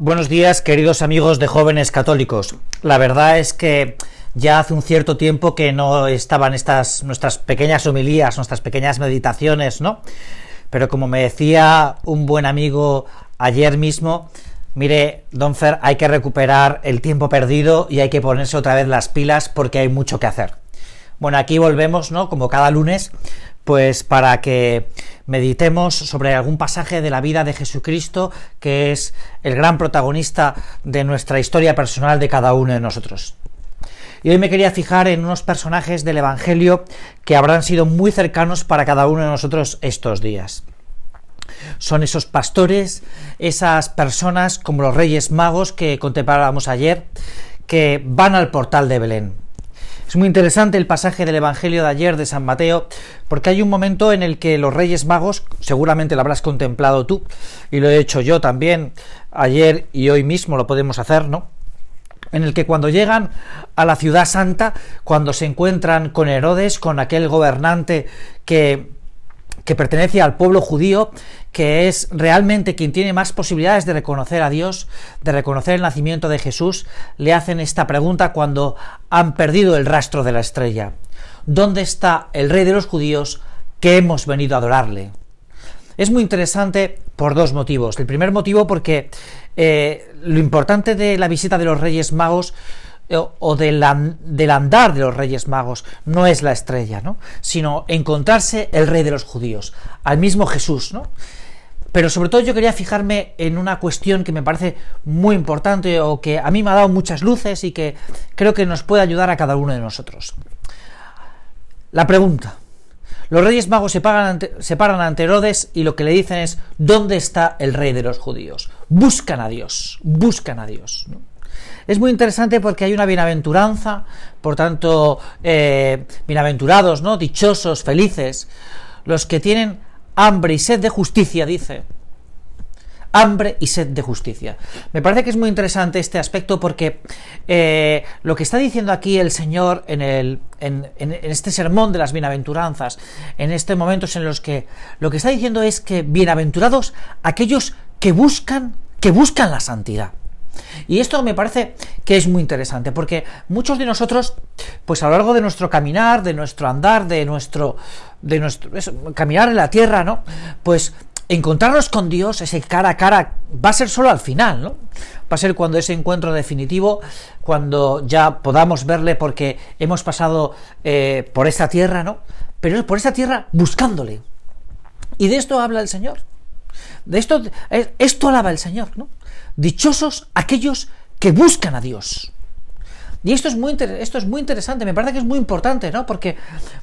Buenos días, queridos amigos de jóvenes católicos. La verdad es que ya hace un cierto tiempo que no estaban estas nuestras pequeñas homilías, nuestras pequeñas meditaciones, ¿no? Pero como me decía un buen amigo ayer mismo, mire, Don Fer, hay que recuperar el tiempo perdido y hay que ponerse otra vez las pilas porque hay mucho que hacer. Bueno, aquí volvemos, ¿no? Como cada lunes, pues para que meditemos sobre algún pasaje de la vida de Jesucristo, que es el gran protagonista de nuestra historia personal de cada uno de nosotros. Y hoy me quería fijar en unos personajes del Evangelio que habrán sido muy cercanos para cada uno de nosotros estos días. Son esos pastores, esas personas como los reyes magos que contemplábamos ayer, que van al portal de Belén. Es muy interesante el pasaje del Evangelio de ayer de San Mateo, porque hay un momento en el que los Reyes Magos, seguramente lo habrás contemplado tú, y lo he hecho yo también ayer y hoy mismo lo podemos hacer, ¿no? en el que cuando llegan a la ciudad santa, cuando se encuentran con Herodes, con aquel gobernante que que pertenece al pueblo judío, que es realmente quien tiene más posibilidades de reconocer a Dios, de reconocer el nacimiento de Jesús, le hacen esta pregunta cuando han perdido el rastro de la estrella. ¿Dónde está el rey de los judíos que hemos venido a adorarle? Es muy interesante por dos motivos. El primer motivo porque eh, lo importante de la visita de los Reyes Magos o del, andar de los Reyes Magos no es la estrella, ¿no? sino encontrarse el Rey de los judíos, al mismo Jesús, ¿no? Pero sobre todo yo quería fijarme en una cuestión que me parece muy importante o que a mí me ha dado muchas luces y que creo que nos puede ayudar a cada uno de nosotros. La pregunta. Los reyes magos se, se paran ante Herodes y lo que le dicen es ¿dónde está el rey de los judíos? Buscan a Dios, buscan a Dios. Es muy interesante porque hay una bienaventuranza, por tanto, eh, bienaventurados, ¿no? Dichosos, felices, los que tienen hambre y sed de justicia, dice. Hambre y sed de justicia. Me parece que es muy interesante este aspecto porque eh, lo que está diciendo aquí el Señor en, el, en, en, este sermón de las bienaventuranzas, en estos momentos en los que lo que está diciendo es que bienaventurados aquellos que buscan, que buscan la santidad. Y esto me parece que es muy interesante, porque muchos de nosotros, pues a lo largo de nuestro caminar, de nuestro andar, de nuestro, de nuestro caminar en la tierra, ¿no? Pues encontrarnos con Dios, ese cara a cara, va a ser solo al final, ¿no? Va a ser cuando ese encuentro definitivo, cuando ya podamos verle porque hemos pasado eh, por esta tierra, ¿no? Pero por esta tierra buscándole. Y de esto habla el Señor. De esto, esto alaba el Señor, ¿no? Dichosos aquellos que buscan a Dios. Y esto es, muy esto es muy interesante, me parece que es muy importante, ¿no? Porque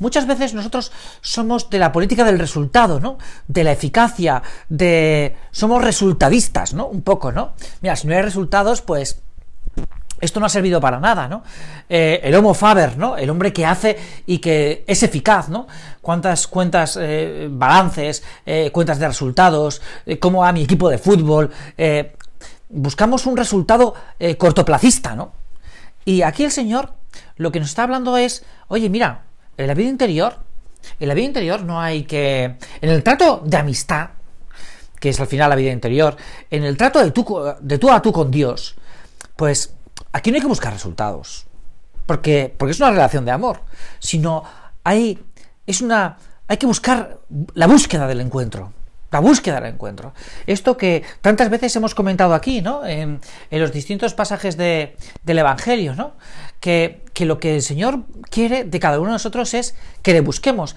muchas veces nosotros somos de la política del resultado, ¿no? De la eficacia, de... somos resultadistas, ¿no? Un poco, ¿no? Mira, si no hay resultados, pues esto no ha servido para nada, ¿no? Eh, el homo faber, ¿no? El hombre que hace y que es eficaz, ¿no? Cuántas cuentas, eh, balances, eh, cuentas de resultados, cómo va mi equipo de fútbol, buscamos un resultado eh, cortoplacista, ¿no? Y aquí el Señor lo que nos está hablando es, oye, mira, en la vida interior, en la vida interior no hay que... En el trato de amistad, que es al final la vida interior, en el trato de tú, de tú a tú con Dios, pues aquí no hay que buscar resultados, porque, porque es una relación de amor, sino hay, es una, hay que buscar la búsqueda del encuentro la búsqueda del encuentro. Esto que tantas veces hemos comentado aquí, ¿no? En, los distintos pasajes del Evangelio, ¿no? Que, lo que el Señor quiere de cada uno de nosotros es que le busquemos.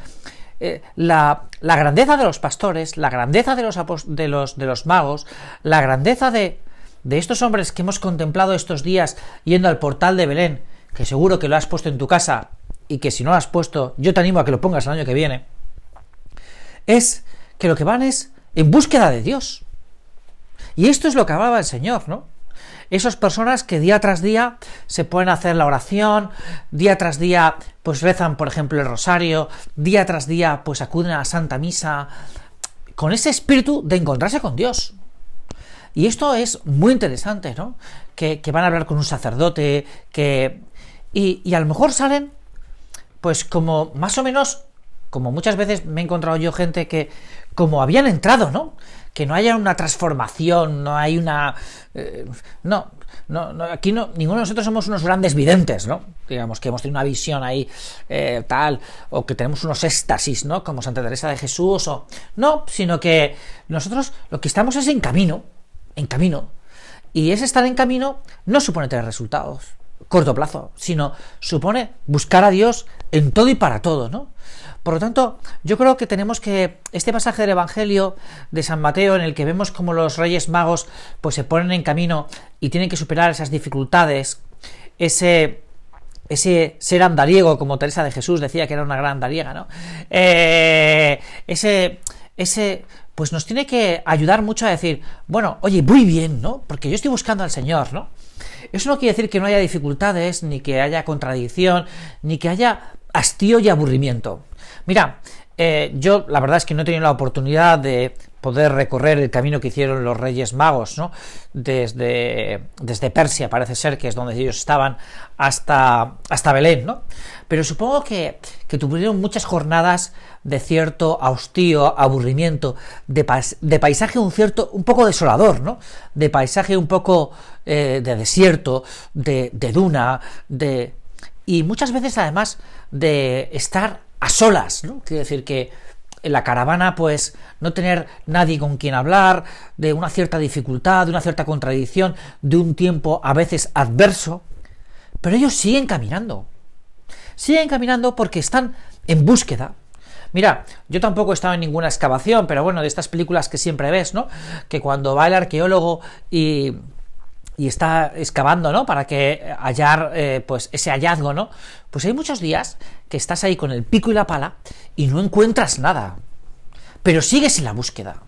Eh, la, grandeza de los pastores, la grandeza de los, de los, de los magos, la grandeza de, de estos hombres que hemos contemplado estos días yendo al portal de Belén, que seguro que lo has puesto en tu casa y que si no lo has puesto, yo te animo a que lo pongas el año que viene, es que lo que van es en búsqueda de Dios. Y esto es lo que hablaba el Señor, ¿no? Esas personas que día tras día se pueden hacer la oración, día tras día pues rezan, por ejemplo, el rosario, día tras día pues acuden a la Santa Misa, con ese espíritu de encontrarse con Dios. Y esto es muy interesante, ¿no? Que, van a hablar con un sacerdote, que... Y, y a lo mejor salen pues como más o menos como muchas veces me he encontrado yo gente que, como habían entrado, ¿no? Que no haya una transformación, no hay una... Eh, no, no, aquí no, ninguno de nosotros somos unos grandes videntes, ¿no? Digamos que hemos tenido una visión ahí eh, tal, o que tenemos unos éxtasis, ¿no? Como Santa Teresa de Jesús, o... No, sino que nosotros lo que estamos es en camino, en camino. Y ese estar en camino no supone tener resultados corto plazo, sino supone buscar a Dios en todo y para todo, ¿no? Por lo tanto, yo creo que tenemos que este pasaje del Evangelio de San Mateo en el que vemos como los Reyes Magos pues se ponen en camino y tienen que superar esas dificultades, ese ese ser andariego, como Teresa de Jesús decía que era una gran andariega, ¿no? Eh, ese, ese, pues nos tiene que ayudar mucho a decir, bueno, oye, muy bien, ¿no? Porque yo estoy buscando al Señor, ¿no? Eso no quiere decir que no haya dificultades, ni que haya contradicción, ni que haya hastío y aburrimiento. Mira, eh, yo la verdad es que no he tenido la oportunidad de poder recorrer el camino que hicieron los Reyes Magos, ¿no? Desde, desde Persia, parece ser que es donde ellos estaban, hasta, hasta Belén, ¿no? Pero supongo que, que tuvieron muchas jornadas de cierto hastío, aburrimiento, de, de, paisaje un cierto, un poco desolador, ¿no? De paisaje un poco eh, de desierto, de, de duna, de... Y muchas veces además de estar a solas, ¿no? Quiere decir que en la caravana, pues, no tener nadie con quien hablar, de una cierta dificultad, de una cierta contradicción, de un tiempo a veces adverso, pero ellos siguen caminando. Siguen caminando porque están en búsqueda. Mira, yo tampoco he estado en ninguna excavación, pero bueno, de estas películas que siempre ves, ¿no? Que cuando va el arqueólogo y y está excavando, ¿no? Para que hallar, eh, pues, ese hallazgo, ¿no? Pues hay muchos días que estás ahí con el pico y la pala y no encuentras nada. Pero sigues en la búsqueda.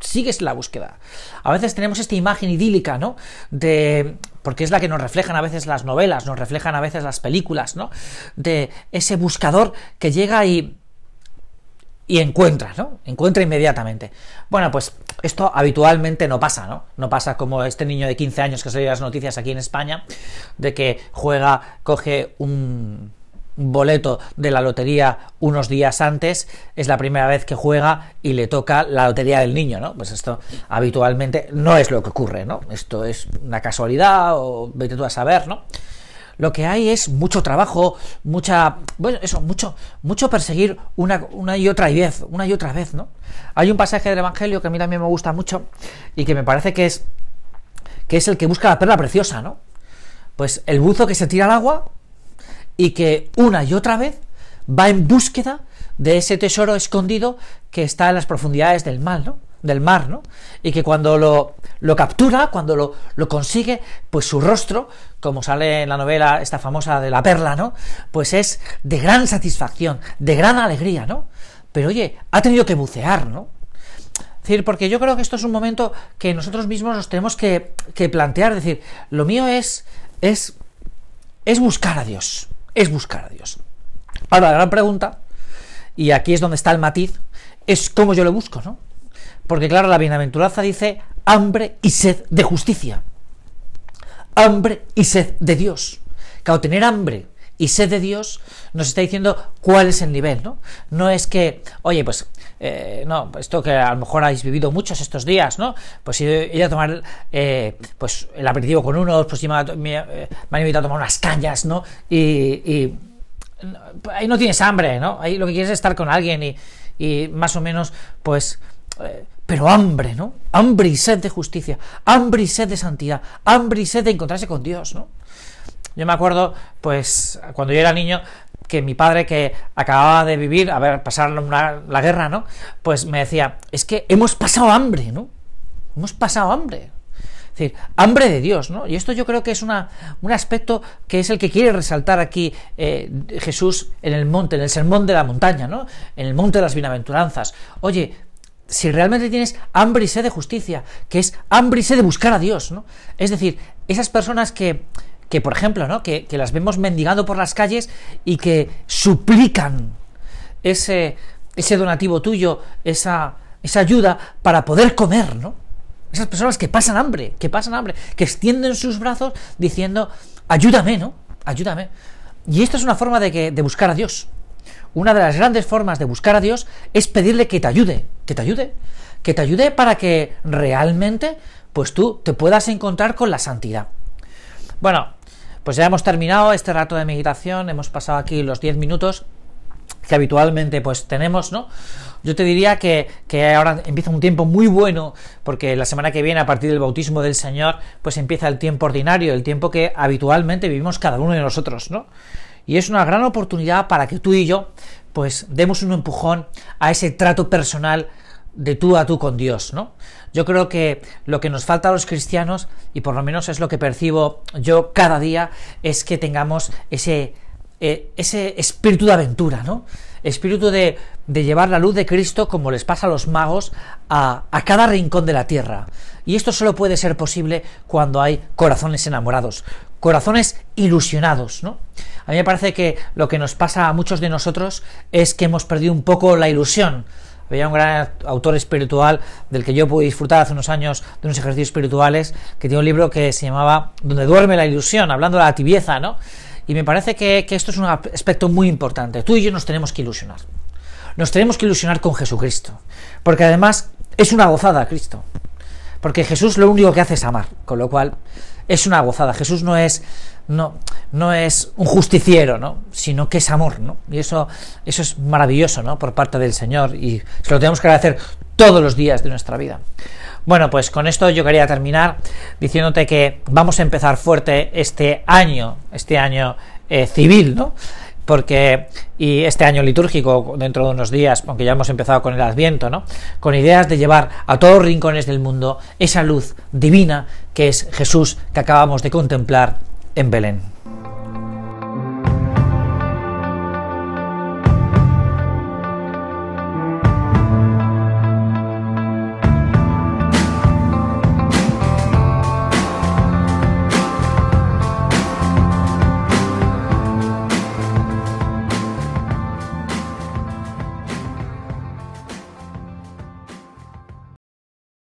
Sigues en la búsqueda. A veces tenemos esta imagen idílica, ¿no? De. Porque es la que nos reflejan a veces las novelas, nos reflejan a veces las películas, ¿no? De ese buscador que llega y y encuentra, ¿no? Encuentra inmediatamente. Bueno, pues esto habitualmente no pasa, ¿no? No pasa como este niño de 15 años que salió las noticias aquí en España, de que juega, coge un boleto de la lotería unos días antes, es la primera vez que juega y le toca la lotería del niño, ¿no? Pues esto habitualmente no es lo que ocurre, ¿no? Esto es una casualidad o vete tú a saber, ¿no? Lo que hay es mucho trabajo, mucha, bueno, eso, mucho, mucho perseguir una, una y otra vez, una y otra vez, ¿no? Hay un pasaje del Evangelio que a mí también me gusta mucho y que me parece que es, que es el que busca la perla preciosa, ¿no? Pues el buzo que se tira al agua y que una y otra vez va en búsqueda de ese tesoro escondido que está en las profundidades del mal, ¿no? Del mar, ¿no? Y que cuando lo, lo captura, cuando lo, lo, consigue, pues su rostro, como sale en la novela esta famosa de la perla, ¿no? Pues es de gran satisfacción, de gran alegría, ¿no? Pero oye, ha tenido que bucear, ¿no? Es decir, porque yo creo que esto es un momento que nosotros mismos nos tenemos que, que plantear, es decir, lo mío es, es, es buscar a Dios, es buscar a Dios. Ahora, la gran pregunta, y aquí es donde está el matiz, es cómo yo lo busco, ¿no? Porque claro, la bienaventuranza dice hambre y sed de justicia. Hambre y sed de Dios. Claro, tener hambre y sed de Dios nos está diciendo cuál es el nivel, ¿no? No es que, oye, pues, eh, no, esto que a lo mejor habéis vivido muchos estos días, ¿no? Pues ir a tomar, eh, pues, el aperitivo con uno, pues me, me, han invitado a tomar unas cañas, ¿no? Y, ahí no tienes hambre, ¿no? Ahí lo que quieres es estar con alguien y, y más o menos, pues, eh, pero hambre, ¿no? Hambre y sed de justicia, hambre y sed de santidad, hambre y sed de encontrarse con Dios, ¿no? Yo me acuerdo, pues, cuando yo era niño, que mi padre, que acababa de vivir, a ver, pasar la guerra, ¿no? Pues me decía, es que hemos pasado hambre, ¿no? Hemos pasado hambre. Es decir, hambre de Dios, ¿no? Y esto yo creo que es una, un aspecto que es el que quiere resaltar aquí eh, Jesús en el monte, en el sermón de la montaña, ¿no? En el monte de las bienaventuranzas. Oye, si realmente tienes hambre y sed de justicia, que es hambre y sed de buscar a Dios, ¿no? Es decir, esas personas que, que por ejemplo, ¿no? Que, las vemos mendigando por las calles y que suplican ese, ese donativo tuyo, esa, esa ayuda para poder comer, ¿no? Esas personas que pasan hambre, que pasan hambre, que extienden sus brazos diciendo, ayúdame, ¿no? Ayúdame. Y esto es una forma de, que, de buscar a Dios. Una de las grandes formas de buscar a Dios es pedirle que te ayude, que te ayude, que te ayude para que realmente pues tú te puedas encontrar con la santidad. Bueno, pues ya hemos terminado este rato de meditación, hemos pasado aquí los 10 minutos que habitualmente pues tenemos, ¿no? Yo te diría que, que, ahora empieza un tiempo muy bueno, porque la semana que viene, a partir del bautismo del Señor, pues empieza el tiempo ordinario, el tiempo que habitualmente vivimos cada uno de nosotros, ¿no? Y es una gran oportunidad para que tú y yo, pues, demos un empujón a ese trato personal de tú a tú con Dios, ¿no? Yo creo que lo que nos falta a los cristianos, y por lo menos es lo que percibo yo cada día, es que tengamos ese, eh, ese espíritu de aventura, ¿no? Espíritu de, de, llevar la luz de Cristo, como les pasa a los magos, a, a cada rincón de la tierra. Y esto solo puede ser posible cuando hay corazones enamorados, corazones ilusionados, ¿no? A mí me parece que lo que nos pasa a muchos de nosotros es que hemos perdido un poco la ilusión Había un gran autor espiritual del que yo pude disfrutar hace unos años de unos ejercicios espirituales, que tiene un libro que se llamaba Donde duerme la ilusión, hablando de la tibieza, ¿no? Y me parece que, que esto es un aspecto muy importante. Tú y yo nos tenemos que ilusionar. Nos tenemos que ilusionar con Jesucristo. Porque además es una gozada Cristo. Porque Jesús lo único que hace es amar. Con lo cual es una gozada. Jesús no es no, no es un justiciero, ¿no? sino que es amor, ¿no? Y eso, eso es maravilloso, ¿no? Por parte del Señor y se lo tenemos que agradecer todos los días de nuestra vida. Bueno, pues con esto yo quería terminar diciéndote que vamos a empezar fuerte este año, este año eh, civil, ¿no? Porque y este año litúrgico dentro de unos días, aunque ya hemos empezado con el Adviento, ¿no? Con ideas de llevar a todos rincones del mundo esa luz divina que es Jesús que acabamos de contemplar en Belén.